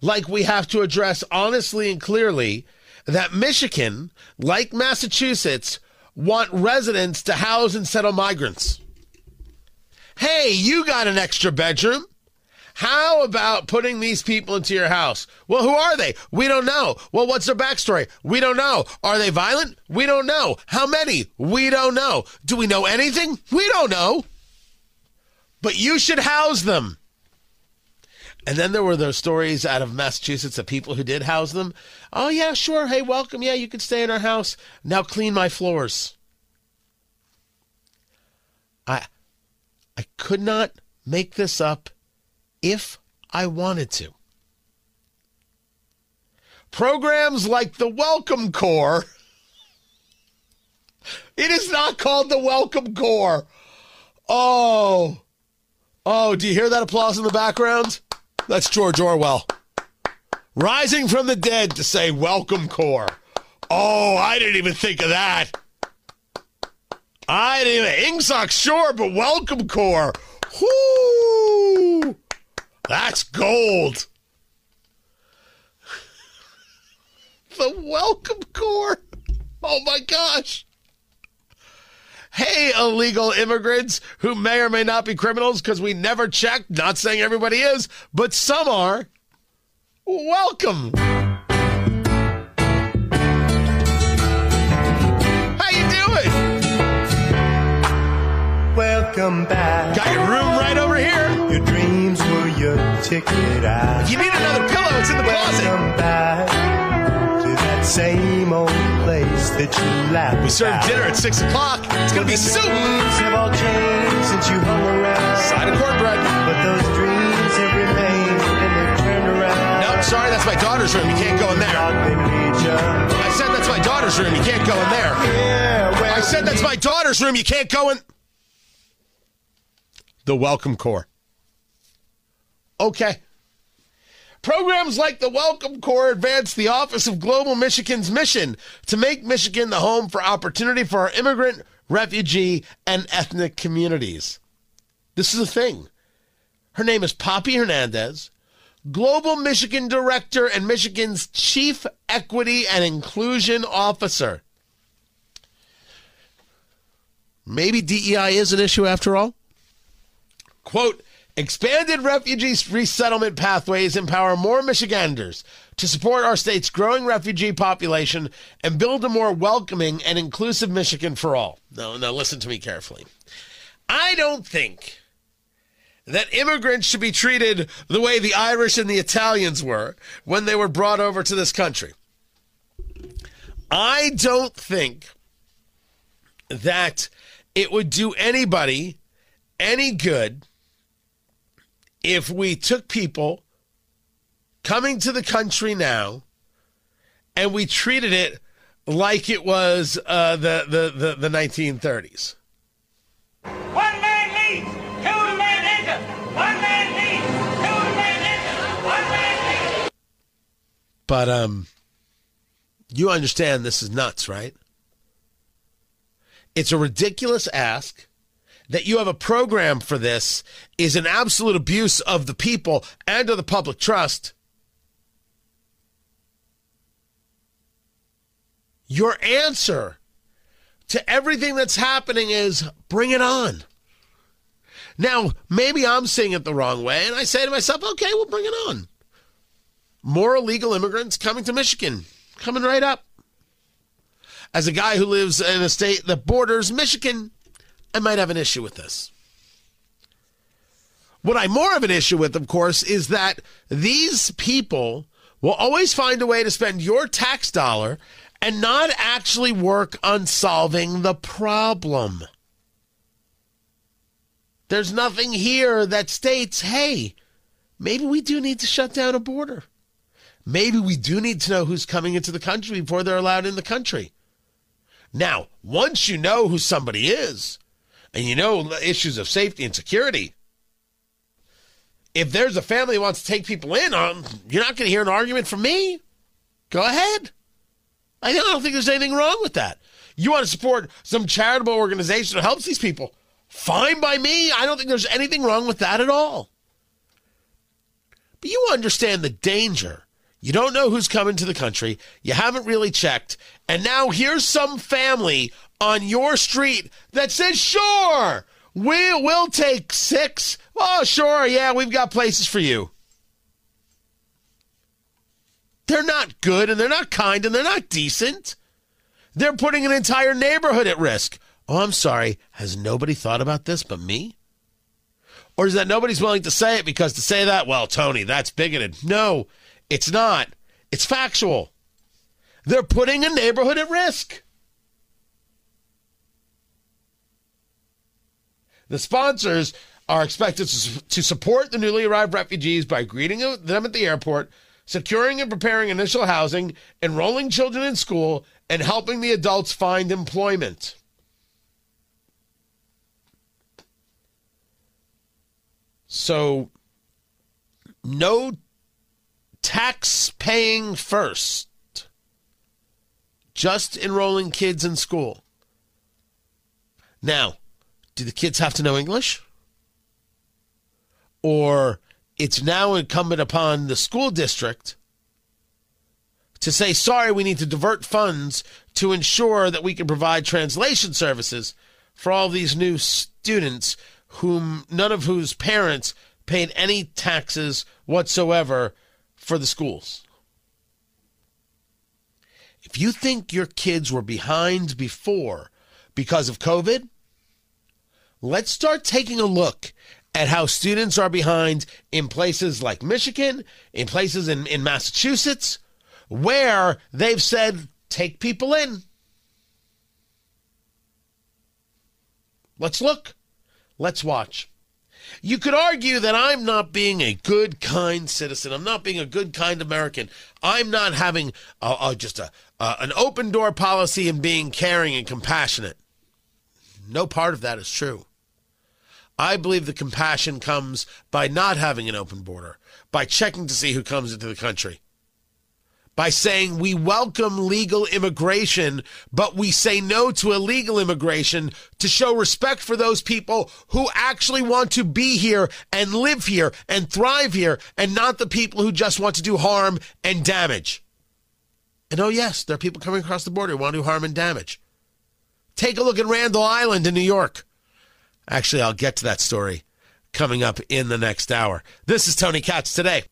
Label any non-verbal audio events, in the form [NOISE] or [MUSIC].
Like we have to address honestly and clearly that Michigan, like Massachusetts, want residents to house and settle migrants. Hey, you got an extra bedroom. How about putting these people into your house? Well, who are they? We don't know. Well, what's their backstory? We don't know. Are they violent? We don't know. How many? We don't know. Do we know anything? We don't know. But you should house them. And then there were those stories out of Massachusetts of people who did house them. Oh, yeah, sure. Hey, welcome. Yeah, you can stay in our house. Now clean my floors. I I could not make this up if I wanted to. Programs like the Welcome Corps. It is not called the Welcome Corps. Oh. Oh, do you hear that applause in the background? That's George Orwell. Rising from the dead to say Welcome Corps. Oh, I didn't even think of that. I didn't even Ingsoc, sure, but Welcome Corps. Whoo! That's gold. [LAUGHS] the Welcome Corps. Oh my gosh. Hey, illegal immigrants who may or may not be criminals because we never checked. Not saying everybody is, but some are. Welcome. How you doing? Welcome back. Got your room right over here. Your dreams were your ticket out. If you need another pillow, it's in the closet. Welcome back to that same old place that you laughed We serve dinner at six o'clock. It's gonna be soup. Dreams have all changed since you hung around. Side of cornbread. But those dreams have remained and they've turned around. No, sorry, that's my daughter's room. You can't go in there. Thought they'd lead ya. I said that's my daughter's room. You can't go in there. Yeah, I said that's my daughter's room. You can't go in. The Welcome Corps. Okay. Programs like the Welcome Corps advance the Office of Global Michigan's mission to make Michigan the home for opportunity for our immigrant, refugee, and ethnic communities. This is a thing. Her name is Poppy Hernandez, Global Michigan Director and Michigan's Chief Equity and Inclusion Officer. Maybe DEI is an issue after all? Quote, expanded refugee resettlement pathways empower more Michiganders to support our state's growing refugee population and build a more welcoming and inclusive Michigan for all. Now, now listen to me carefully. I don't think that immigrants should be treated the way the Irish and the Italians were when they were brought over to this country. I don't think that it would do anybody any good if we took people coming to the country now and we treated it like it was uh, the, the, the, the 1930s. One man leads, two men enter. One man leads, two men enter. One man leads. But um, you understand this is nuts, right? It's a ridiculous ask. That you have a program for this is an absolute abuse of the people and of the public trust. Your answer to everything that's happening is bring it on. Now, maybe I'm seeing it the wrong way, and I say to myself, okay, we'll bring it on more illegal immigrants coming to Michigan, coming right up. As a guy who lives in a state that borders Michigan, I might have an issue with this. What I more of an issue with, of course, is that these people will always find a way to spend your tax dollar and not actually work on solving the problem. There's nothing here that states, hey, maybe we do need to shut down a border. Maybe we do need to know who's coming into the country before they're allowed in the country. Now, once you know who somebody is, and you know issues of safety and security, if there's a family wants to take people in, um, you're not going to hear an argument from me. Go ahead. I don't think there's anything wrong with that. You want to support some charitable organization that helps these people? Fine by me. I don't think there's anything wrong with that at all. But you understand the danger. You don't know who's coming to the country. You haven't really checked. And now here's some family on your street that says, sure, we'll, we'll take six. Oh, sure. Yeah, we've got places for you. They're not good and they're not kind and they're not decent. They're putting an entire neighborhood at risk. Oh, I'm sorry. Has nobody thought about this but me? Or is that nobody's willing to say it because to say that, well, Tony, that's bigoted. No, it's not. It's factual. They're putting a neighborhood at risk. The sponsors are expected to support the newly arrived refugees by greeting them at the airport, securing and preparing initial housing, enrolling children in school, and helping the adults find employment. So, no tax paying first, just enrolling kids in school. Now, do the kids have to know English? Or it's now incumbent upon the school district to say, sorry, we need to divert funds to ensure that we can provide translation services for all these new students whom none of whose parents paid any taxes whatsoever for the schools. If you think your kids were behind before because of COVID, let's start taking a look at how students are behind in places like Michigan, in places in, in Massachusetts, where they've said, take people in. Let's look. Let's watch. You could argue that I'm not being a good, kind citizen. I'm not being a good, kind American. I'm not having uh, uh, just a uh, an open door policy and being caring and compassionate. No part of that is true. I believe the compassion comes by not having an open border, by checking to see who comes into the country, by saying we welcome legal immigration, but we say no to illegal immigration to show respect for those people who actually want to be here and live here and thrive here, and not the people who just want to do harm and damage. And oh, yes, there are people coming across the border who want to do harm and damage. Take a look at Randall Island in New York. Actually, I'll get to that story coming up in the next hour. This is Tony Katz today.